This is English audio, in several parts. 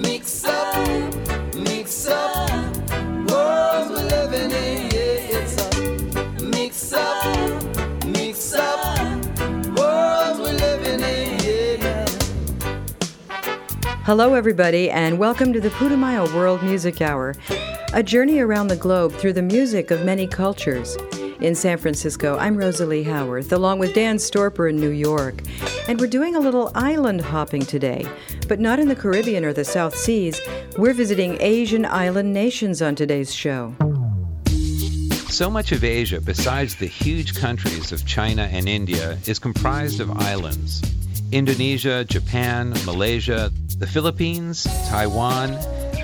Mix up, mix up. Hello, everybody, and welcome to the Putumayo World Music Hour, a journey around the globe through the music of many cultures. In San Francisco, I'm Rosalie Howarth, along with Dan Storper in New York, and we're doing a little island hopping today, but not in the Caribbean or the South Seas. We're visiting Asian island nations on today's show. So much of Asia, besides the huge countries of China and India, is comprised of islands. Indonesia, Japan, Malaysia, the Philippines, Taiwan.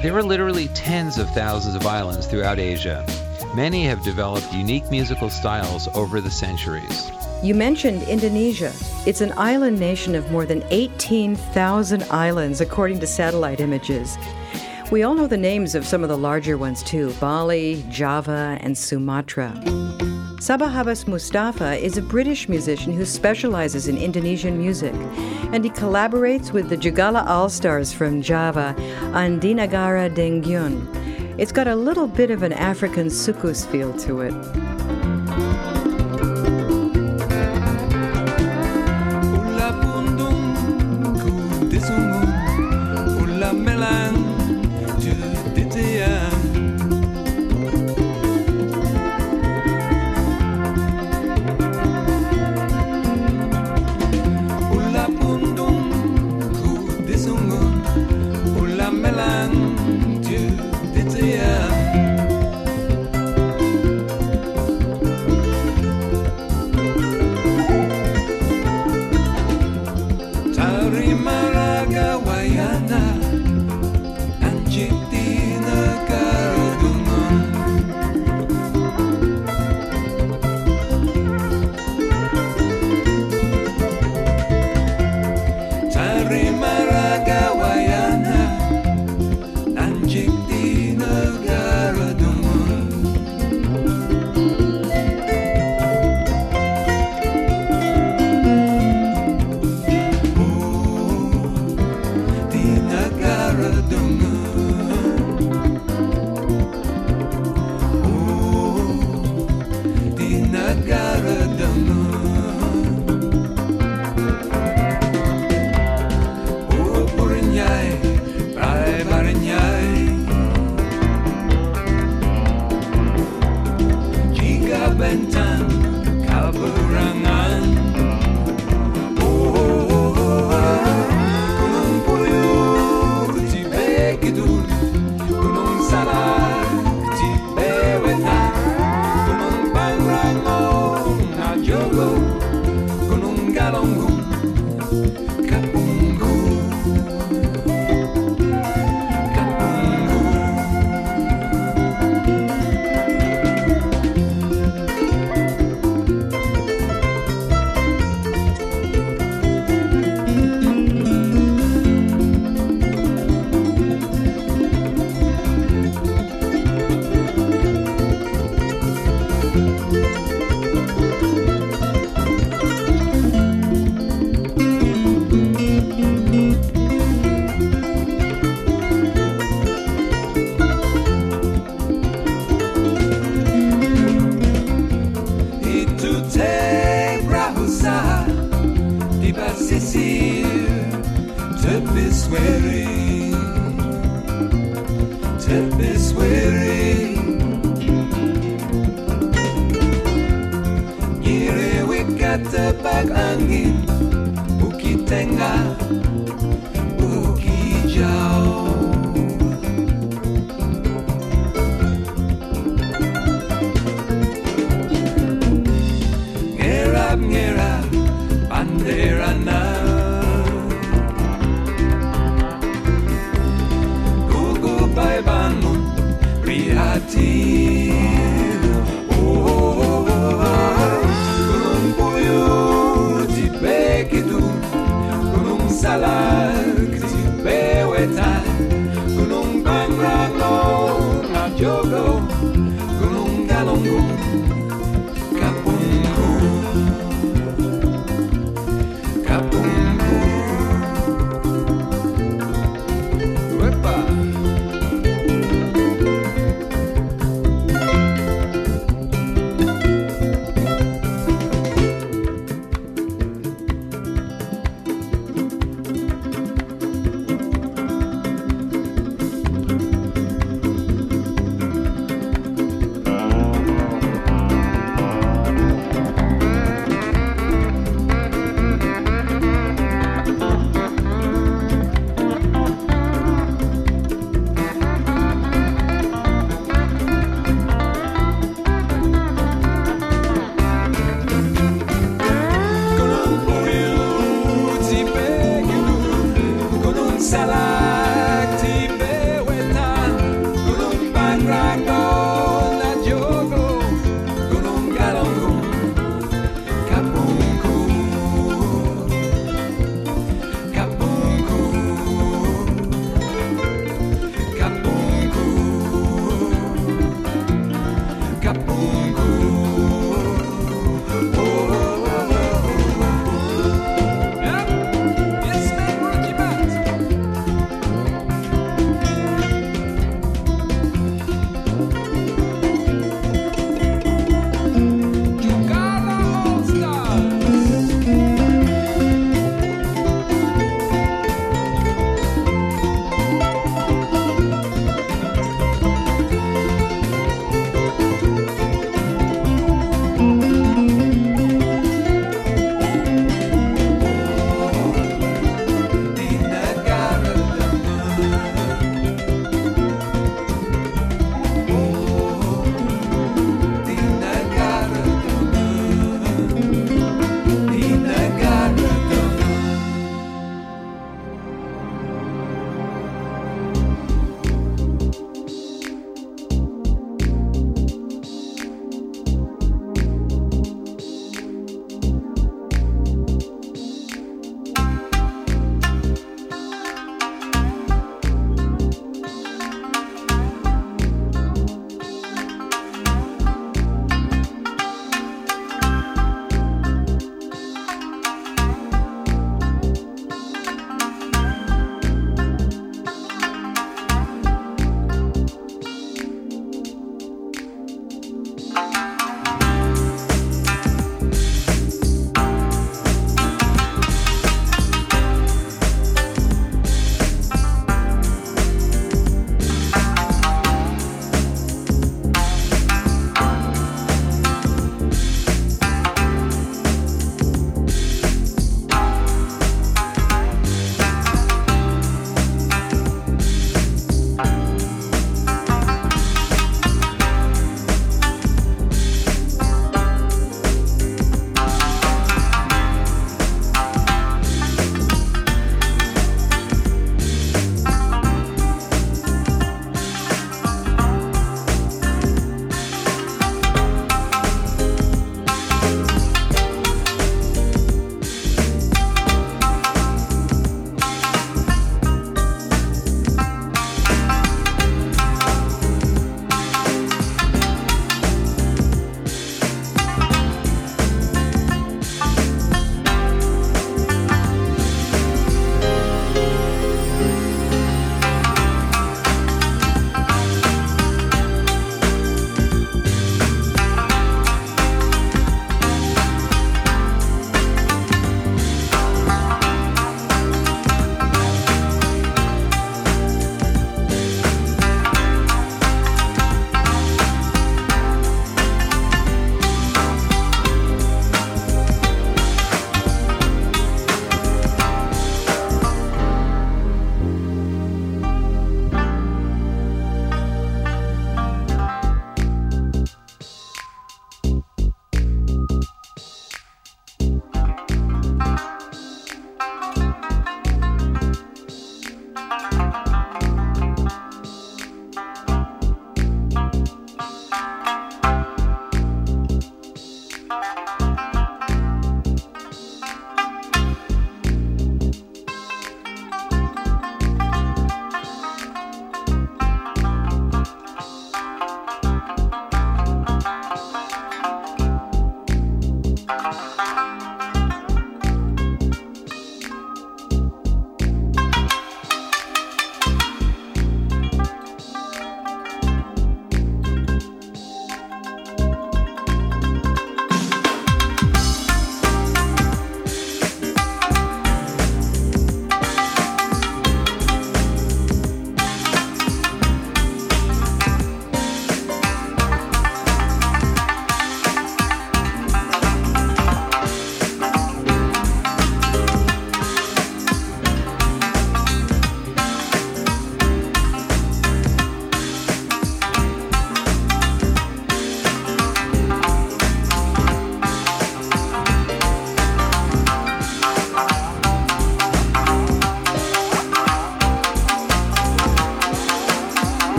There are literally tens of thousands of islands throughout Asia. Many have developed unique musical styles over the centuries. You mentioned Indonesia. It's an island nation of more than 18,000 islands, according to satellite images. We all know the names of some of the larger ones too Bali, Java, and Sumatra. Sabah Habas Mustapha is a British musician who specializes in Indonesian music, and he collaborates with the Jugala All Stars from Java on Di Nagara Deungeun. It's got a little bit of an African soukous feel to it.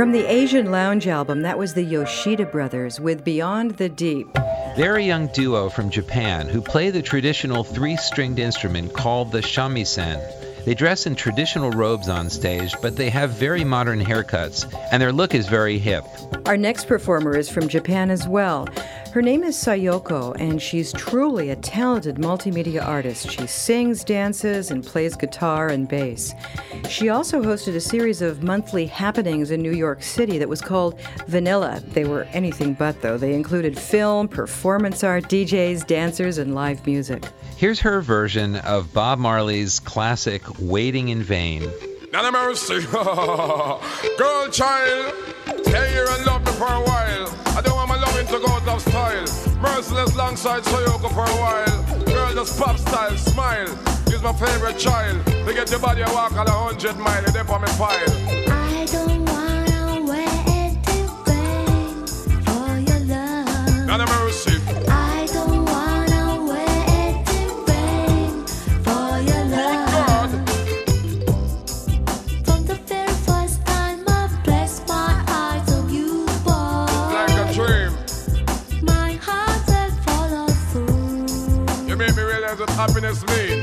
From the Asian Lounge album, that was the Yoshida Brothers with Beyond the Deep. They're a young duo from Japan who play the traditional three stringed instrument called the shamisen. They dress in traditional robes on stage, but they have very modern haircuts, and their look is very hip. Our next performer is from Japan as well. Her name is Sayoko, and she's truly a talented multimedia artist. She sings, dances, and plays guitar and bass. She also hosted a series of monthly happenings in New York City that was called Vanilla. They were anything but, though. They included film, performance art, DJs, dancers, and live music. Here's her version of Bob Marley's classic Waiting in Vain. None of mercy. Girl, child, stay here and love me for a while. I don't want my loving to go out of style. Merciless alongside Soyoko for a while. Girl, just pop style, smile. He's my favorite child. They get your body a walk on a hundred mile. They on me file. I don't wanna wait in vain for your love. None of mercy. Happiness means.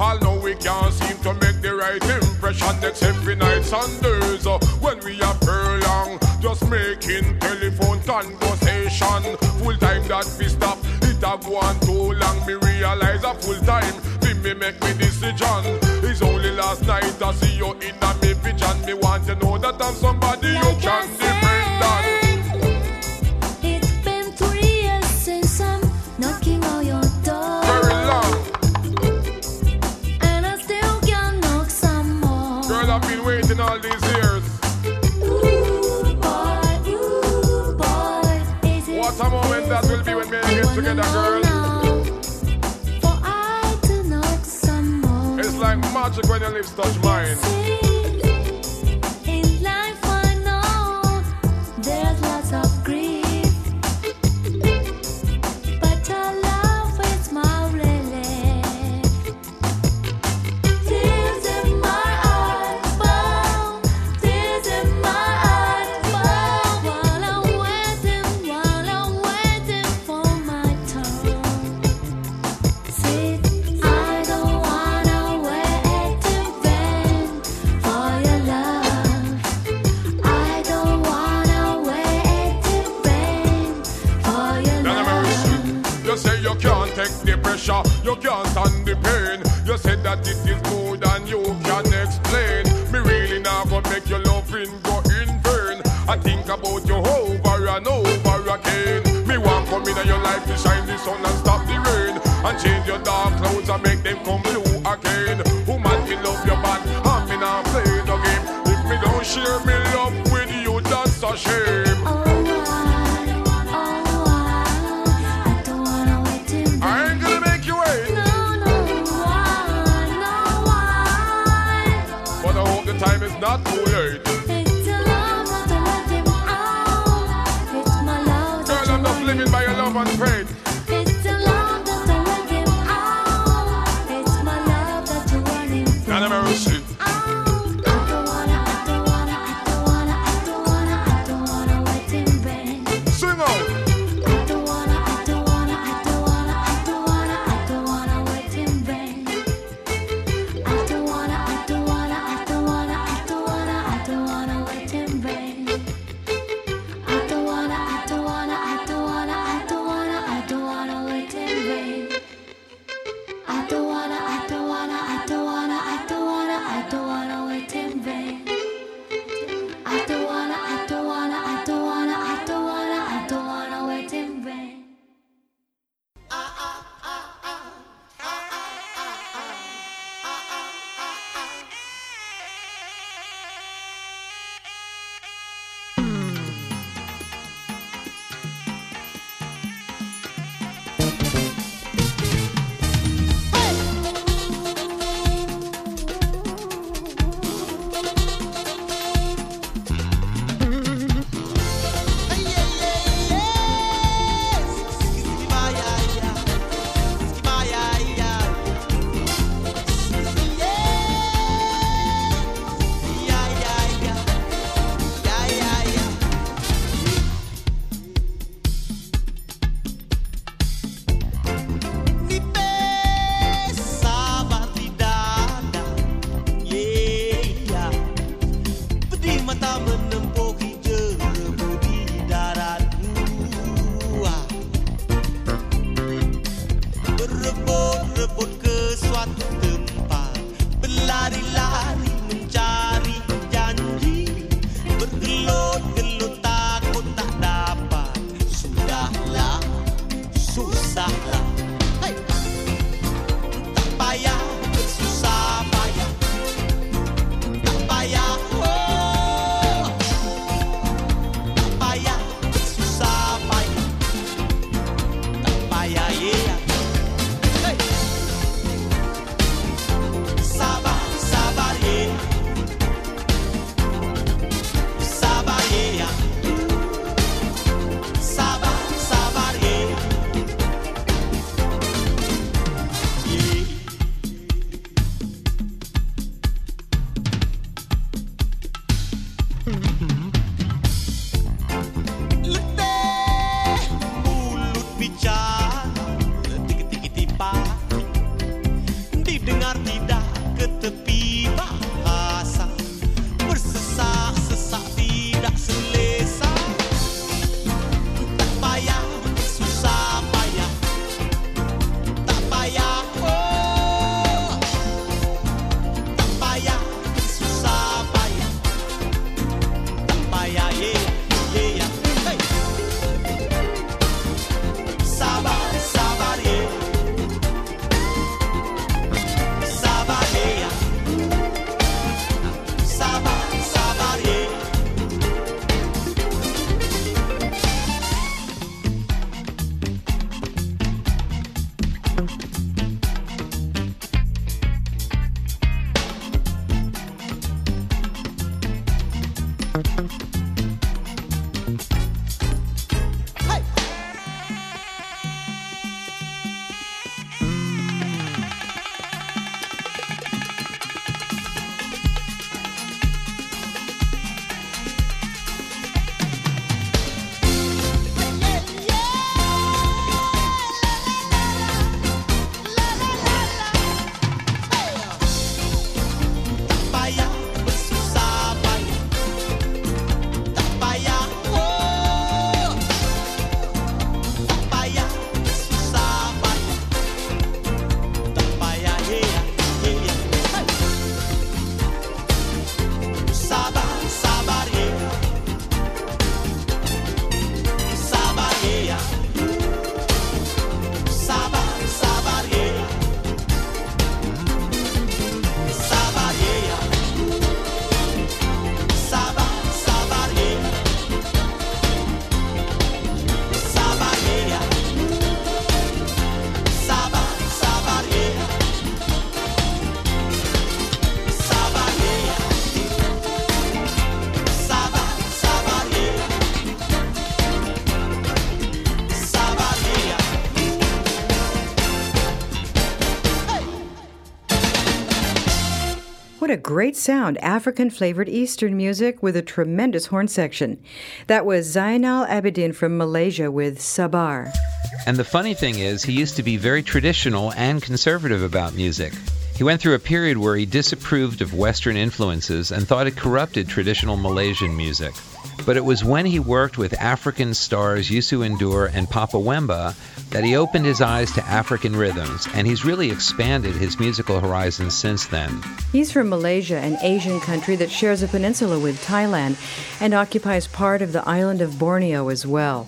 Although we can't seem to make the right impression, it's every night Sundays uh, when we are long, just making telephone conversation. Full time that we stop, it a go on too long. Me realize a full time, fi me make me decision. It's only last night I see you in a me vision. Me want to know that I'm somebody you can waves touch mine. A shame. Oh, why, oh, why? I don't wanna wait. I ain't gonna make you wait. No, no, why, no, why? But I hope the time is not too late. What a great sound, African flavored Eastern music with a tremendous horn section. That was Zainal Abidin from Malaysia with Sabar. And the funny thing is, he used to be very traditional and conservative about music. He went through a period where he disapproved of Western influences and thought it corrupted traditional Malaysian music. But it was when he worked with African stars Youssou N'Dour and Papa Wemba that he opened his eyes to African rhythms, and he's really expanded his musical horizons since then. He's from Malaysia, an Asian country that shares a peninsula with Thailand and occupies part of the island of Borneo as well.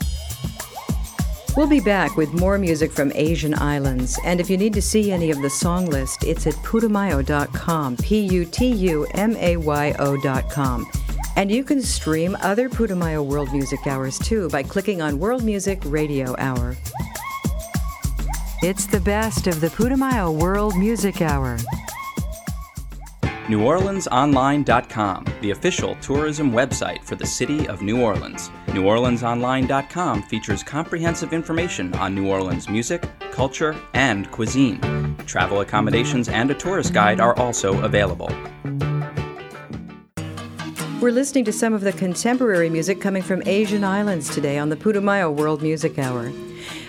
We'll be back with more music from Asian islands, and if you need to see any of the song list, it's at putumayo.com, P U T U M A Y O.com. And you can stream other Putumayo World Music Hours too by clicking on World Music Radio Hour. It's the best of the Putumayo World Music Hour. NewOrleansOnline.com, the official tourism website for the city of New Orleans. NewOrleansOnline.com features comprehensive information on New Orleans music, culture, and cuisine. Travel accommodations and a tourist guide are also available. We're listening to some of the contemporary music coming from Asian islands today on the Putumayo World Music Hour.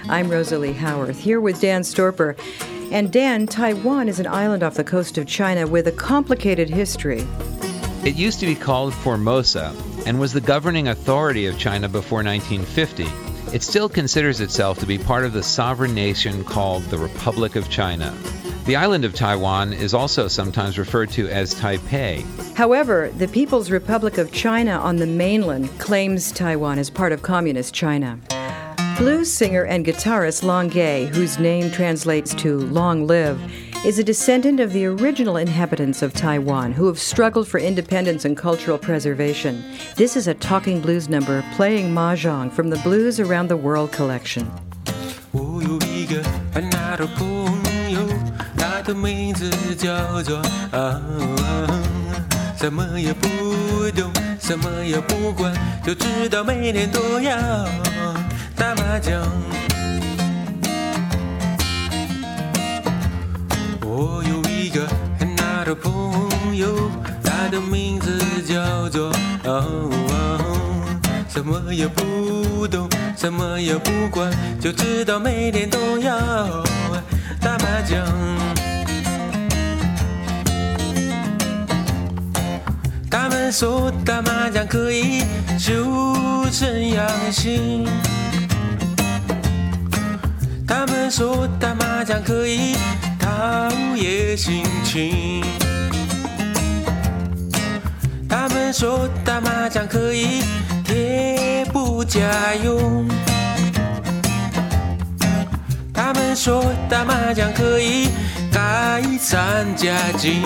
I'm Rosalie Howarth, here with Dan Storper. And Dan, Taiwan is an island off the coast of China with a complicated history. It used to be called Formosa and was the governing authority of China before 1950. It still considers itself to be part of the sovereign nation called the Republic of China. The island of Taiwan is also sometimes referred to as Taipei. However, the People's Republic of China on the mainland claims Taiwan as part of Communist China. Blues singer and guitarist Long-ge, whose name translates to long live, is a descendant of the original inhabitants of Taiwan who have struggled for independence and cultural preservation. This is a talking blues number playing mahjong from the Blues Around the World collection. 我有一个很好的朋友，他的名字叫做啊，什么也不懂，什么也不管，就知道每天都要。打麻将。我有一个很大的朋友他的名字叫做什么也不懂什么也不管就知道每天都要打麻将。他们说打麻将可以修身养性。他们说打麻将可以陶冶心情，他们说打麻将可以贴补家用，他们说打麻将可以改善家境。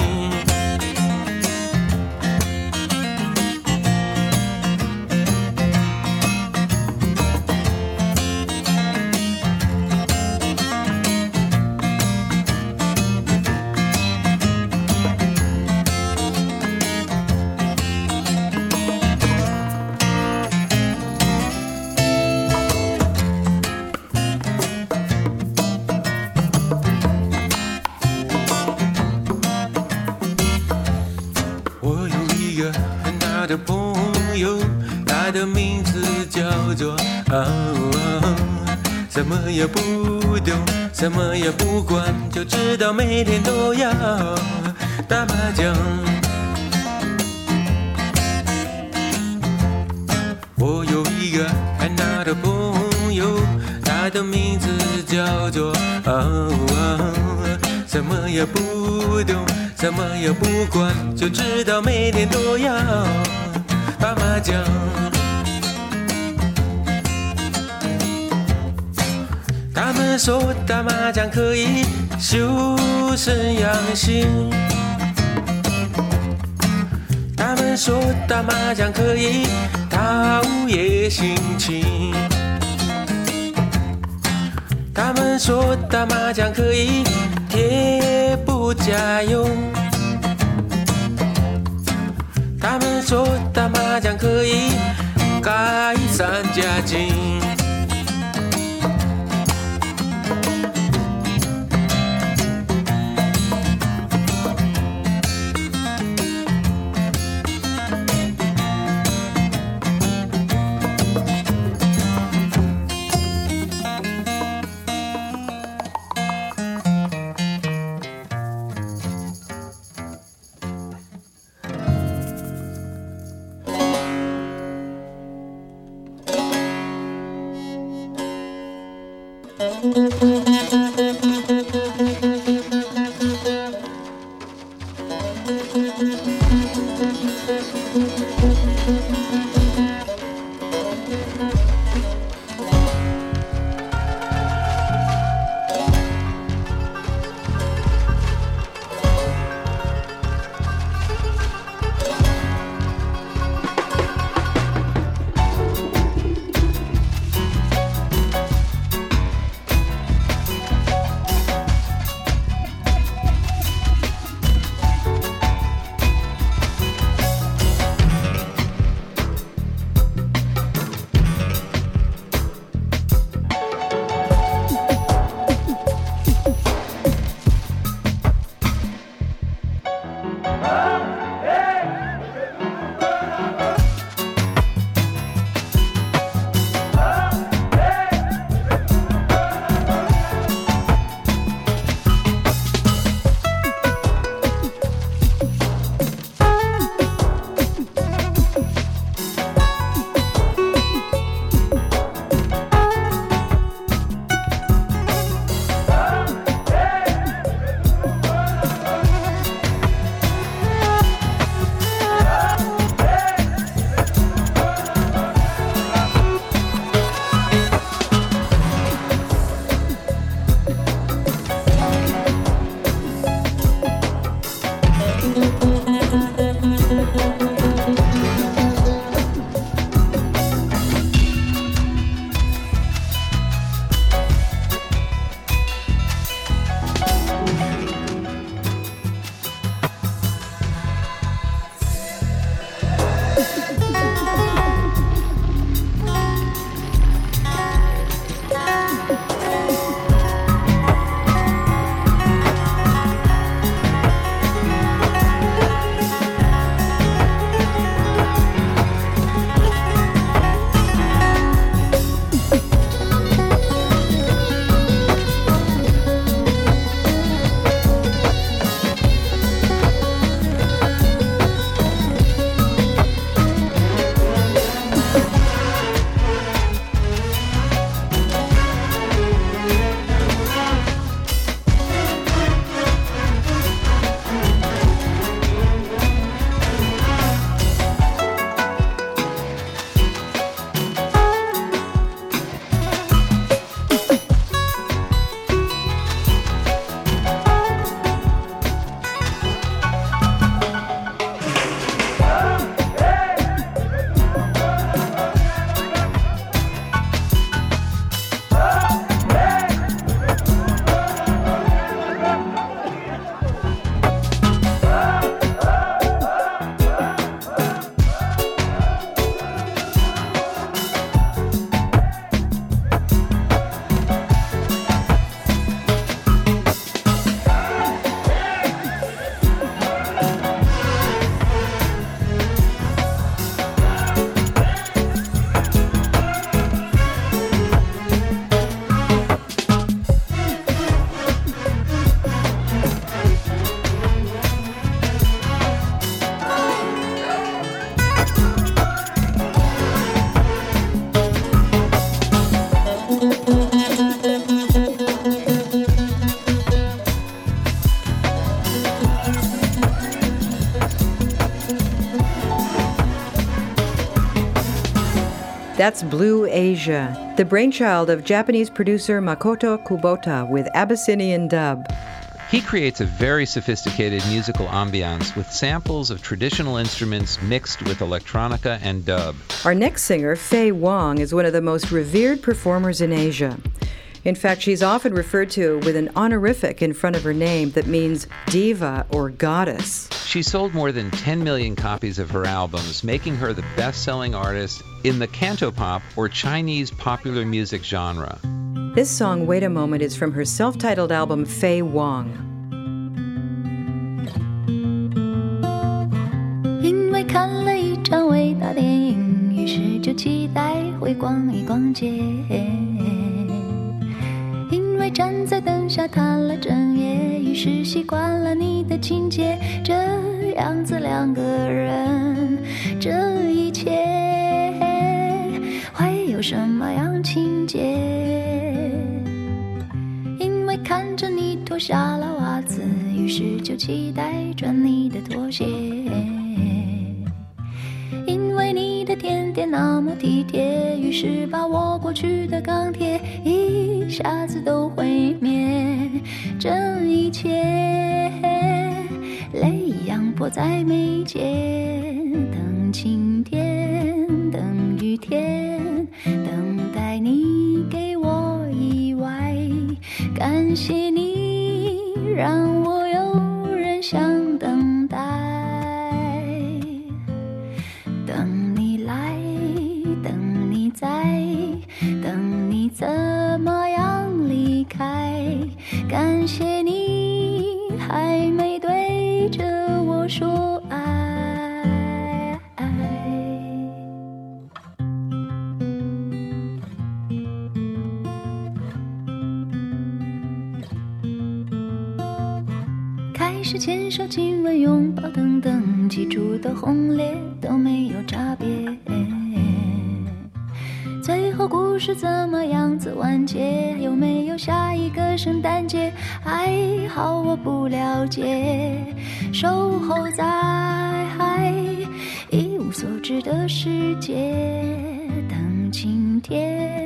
一个很大的朋友，他的名字叫做啊，什么也不懂，什么也不管，就知道每天都要打麻将。我有一个很大的朋友，他的名字叫做啊，什么也不懂，什么也不管，就知道每天都要打麻将。他们说打麻将可以修身养性，他们说打麻将可以陶冶心情，他们说打麻将可以贴加油，他们说打麻将可以改善家境。That's Blue Asia, the brainchild of Japanese producer Makoto Kubota with Abyssinean dub. He creates a very sophisticated musical ambiance with samples of traditional instruments mixed with electronica and dub. Our next singer, Faye Wong, is one of the most revered performers in Asia. In fact, she's often referred to with an honorific in front of her name that means diva or goddess. She sold more than 10 million copies of her albums, making her the best selling artist in the cantopop or Chinese popular music genre. This song, Wait a Moment, is from her self titled album, Faye Wong. 因为看了一场伟大电影，于是就期待会逛一逛街。站在灯下谈了整夜，于是习惯了你的情节。这样子两个人，这一切会有什么样情节？因为看着你脱下了袜子，于是就期待穿你的拖鞋。点那么体贴，于是把我过去的钢铁一下子都毁灭。这一切泪一样迫在眉间，等晴天，等雨天，等待你给我意外。感谢你，让我有人想等待。在，等你怎么样离开？感谢节？有没有下一个圣诞节？还好我不了解，守候在一无所知的世界，等晴天，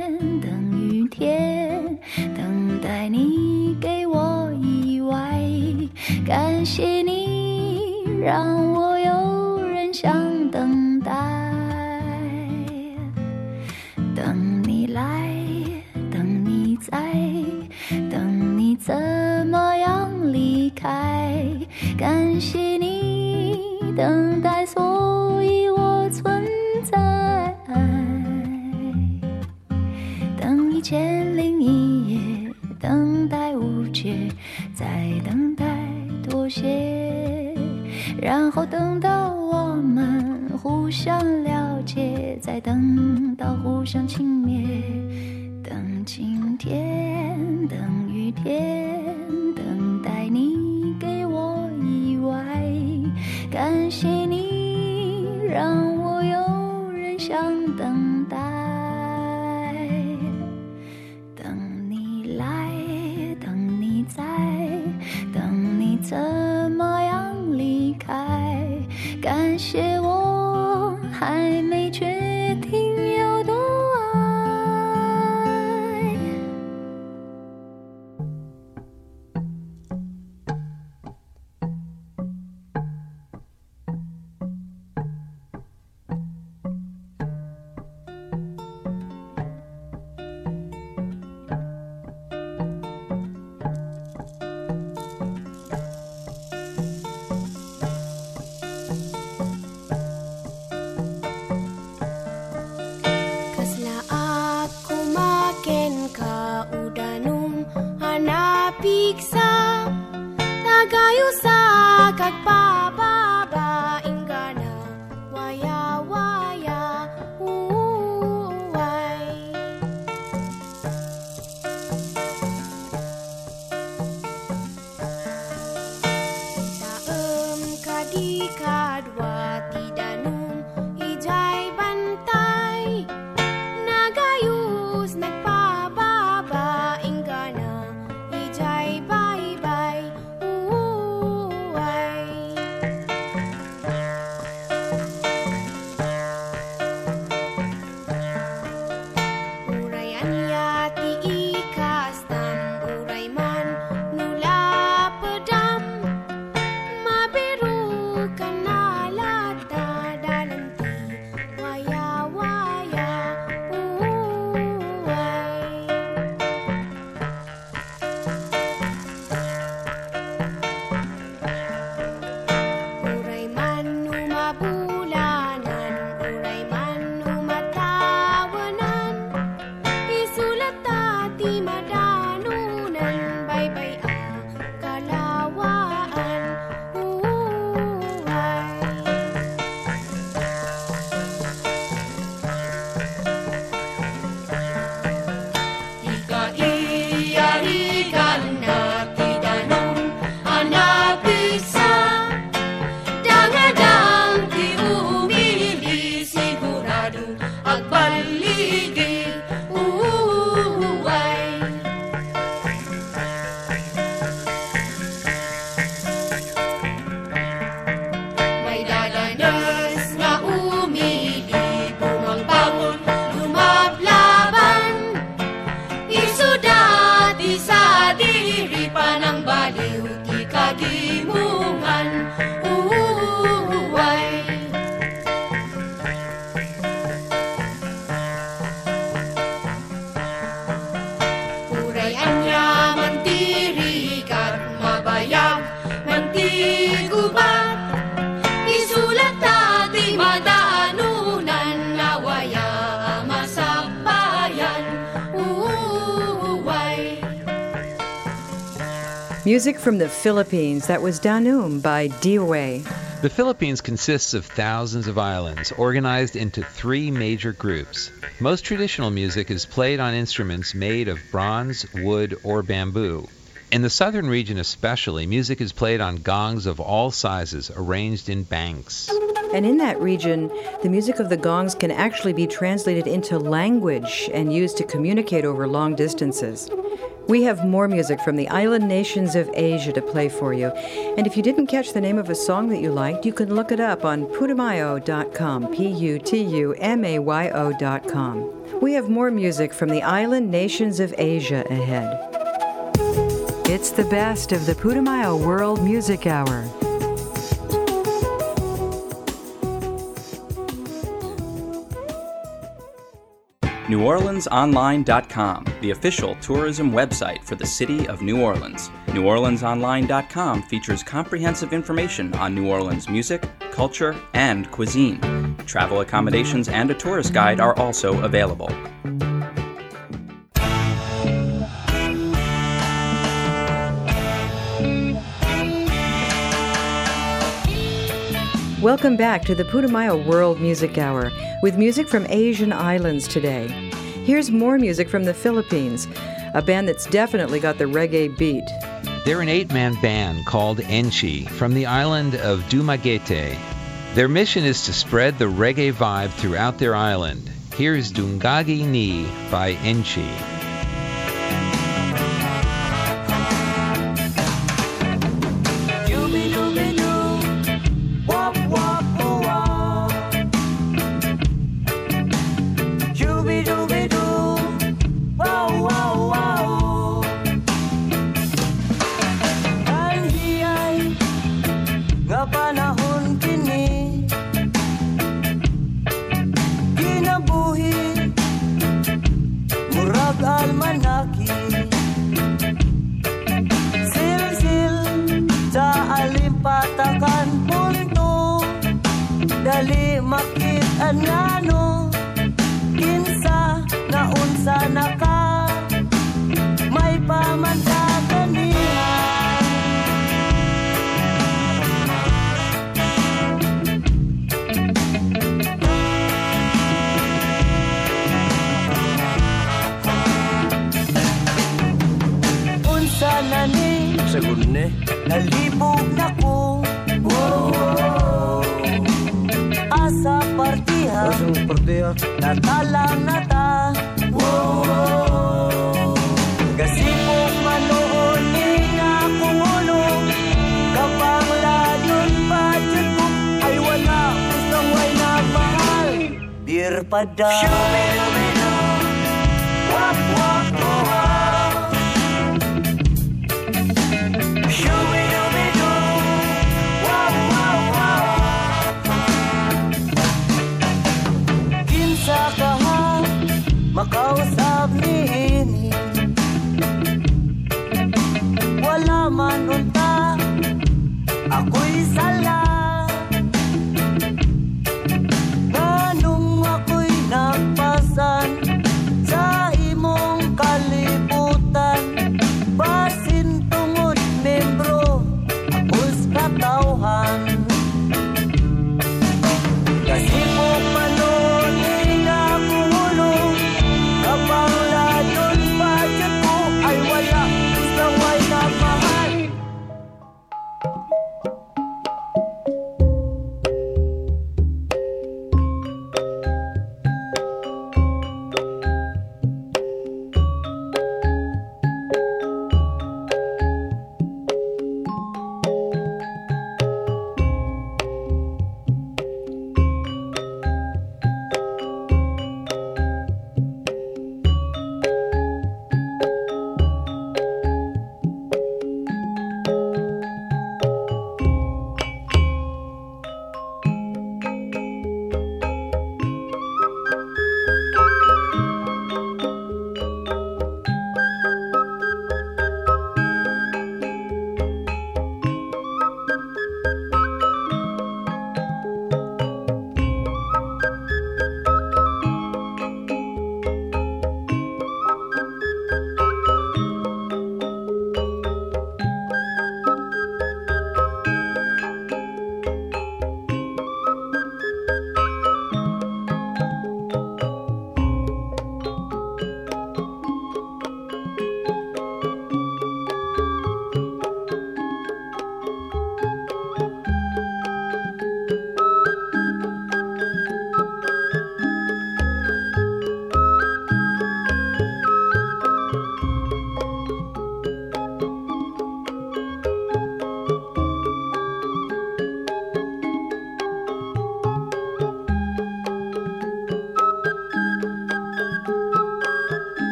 感 Philippines. That was Danum by Diway. The Philippines consists of thousands of islands organized into three major groups. Most traditional music is played on instruments made of bronze, wood, or bamboo. In the southern region especially, music is played on gongs of all sizes arranged in banks. And in that region, the music of the gongs can actually be translated into language and used to communicate over long distances. We have more music from the island nations of Asia to play for you. And if you didn't catch the name of a song that you liked, you can look it up on putumayo.com, P U T U M A Y O.com. We have more music from the island nations of Asia ahead. It's the best of the Putumayo World Music Hour. NewOrleansOnline.com, the official tourism website for the city of New Orleans. NewOrleansOnline.com features comprehensive information on New Orleans music, culture, and cuisine. Travel accommodations and a tourist guide are also available. Welcome back to the Putumayo World Music Hour with music from Asian islands today. Here's more music from the Philippines, a band that's definitely got the reggae beat. They're an eight man band called Enchi from the island of Dumaguete. Their mission is to spread the reggae vibe throughout their island. Here's Dungagi Ni by Enchi. Bakit anano kinsa nga unsa naka may pamanta kaniha Unsa na ni? Según ne. Nalibog na Pasang perdiak Natalang nata Wow, wow. Gasipong manoon Ina kumulong Kapang ladon Padyot mo Ay wala Gusto ay napahal pa daw Show me,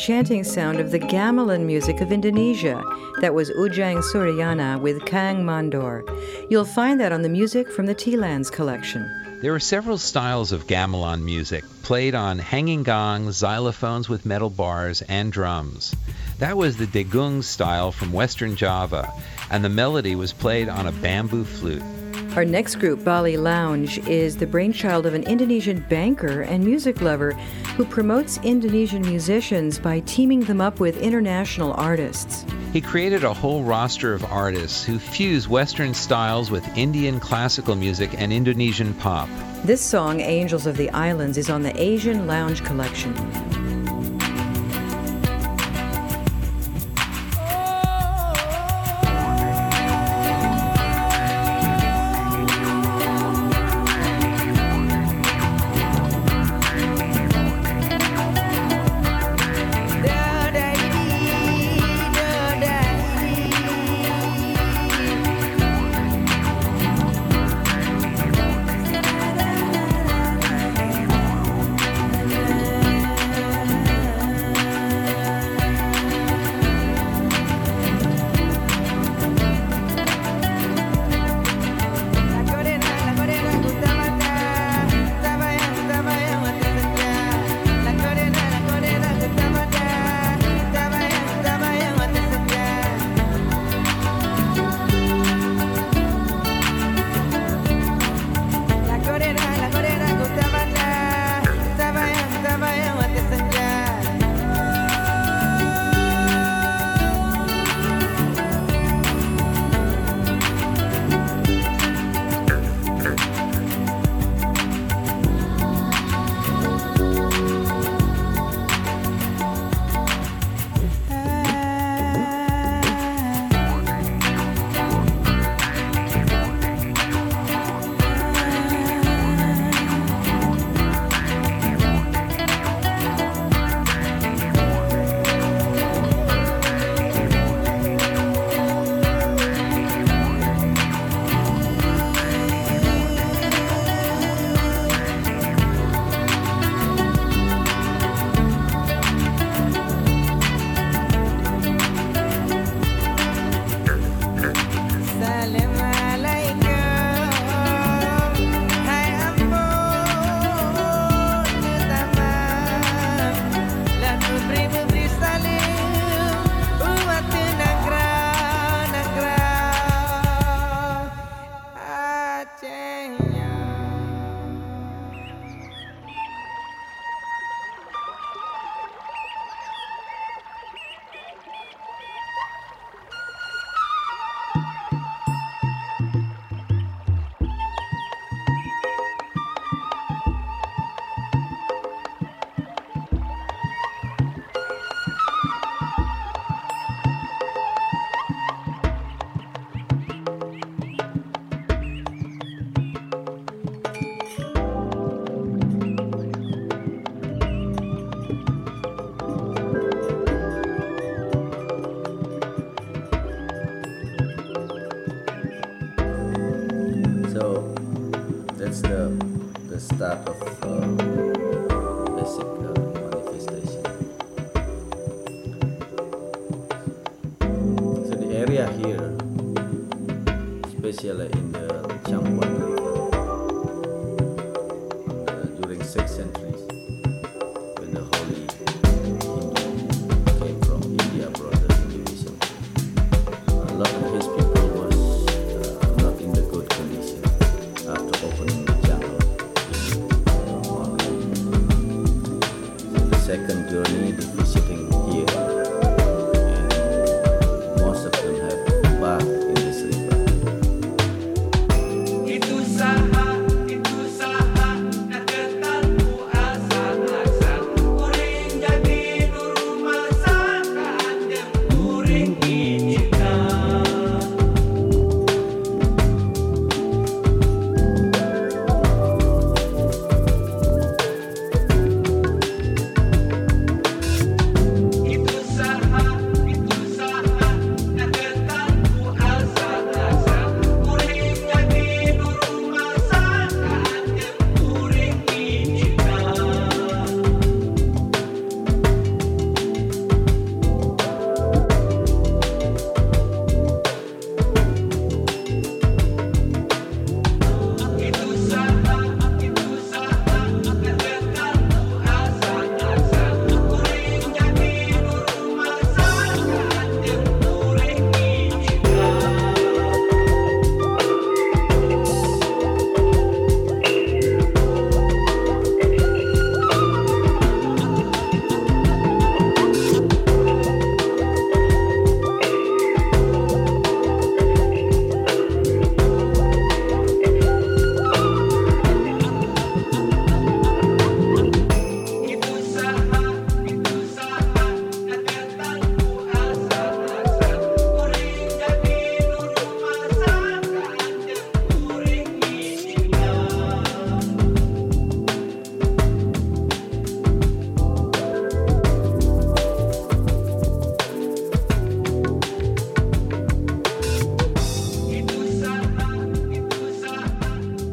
enchanting sound of the gamelan music of Indonesia. That was Ujang Suryana with Kang Mandor. You'll find that on the music from the Tealands collection. There are several styles of gamelan music, played on hanging gongs, xylophones with metal bars, and drums. That was the Degung style from Western Java, and the melody was played on a bamboo flute. Our next group, Bali Lounge, is the brainchild of an Indonesian banker and music lover who promotes Indonesian musicians by teaming them up with international artists. He created a whole roster of artists who fuse Western styles with Indian classical music and Indonesian pop. This song, Angels of the Islands, is on the Asian Lounge collection.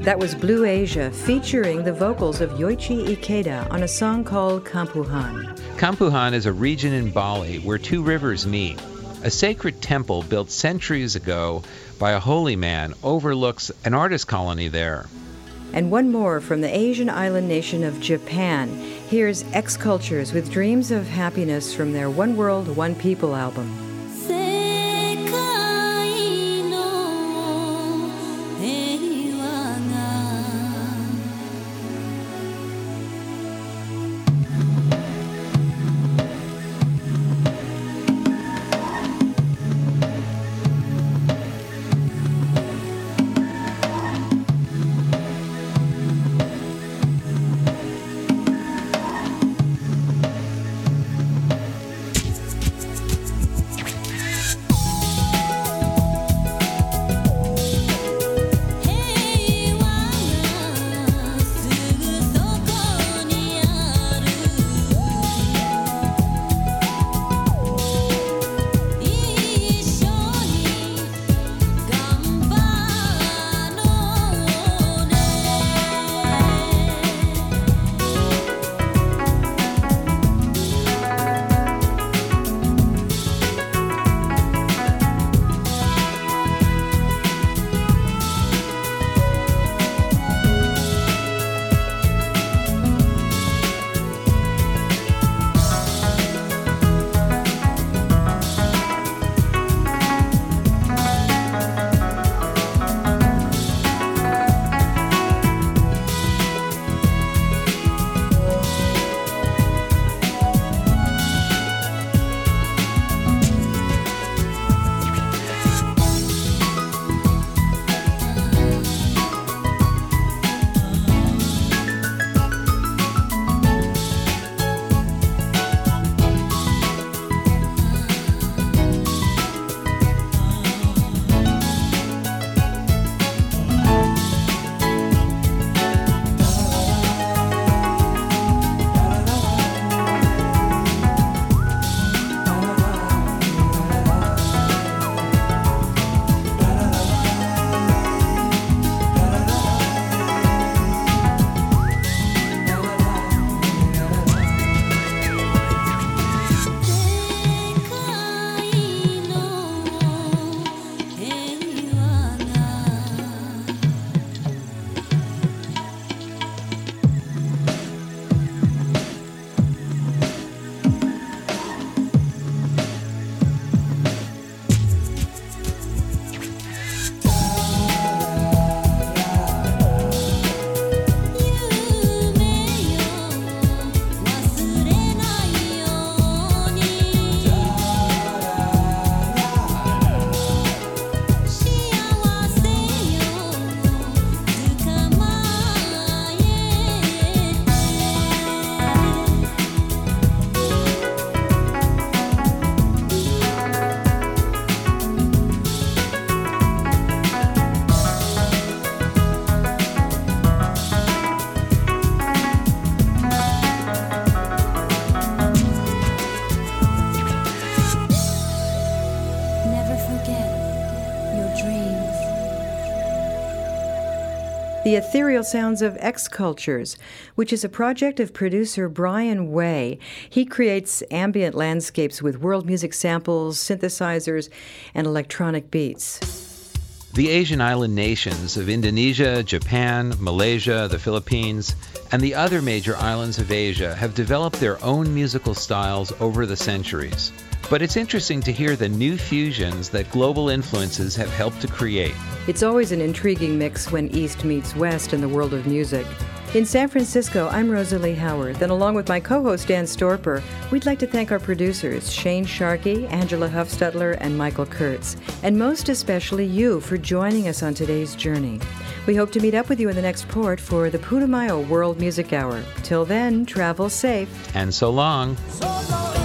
That was Blue Asia featuring the vocals of Yoichi Ikeda on a song called Campuhan. Campuhan is a region in Bali where two rivers meet. A sacred temple built centuries ago by a holy man overlooks an artist colony there. And one more from the Asian island nation of Japan. Here's Xcultures with Dreams of Happiness from their One World, One People album. Ethereal Sounds of Xcultures, which is a project of producer Brian Way. He creates ambient landscapes with world music samples, synthesizers, and electronic beats. The Asian island nations of Indonesia, Japan, Malaysia, the Philippines, and the other major islands of Asia have developed their own musical styles over the centuries. But it's interesting to hear the new fusions that global influences have helped to create. It's always an intriguing mix when East meets West in the world of music. In San Francisco, I'm Rosalie Howard. And along with my co host Dan Storper, we'd like to thank our producers, Shane Sharkey, Angela Huffstutler, and Michael Kurtz. And most especially you for joining us on today's journey. We hope to meet up with you in the next port for the Putumayo World Music Hour. Till then, travel safe. And so long. So long.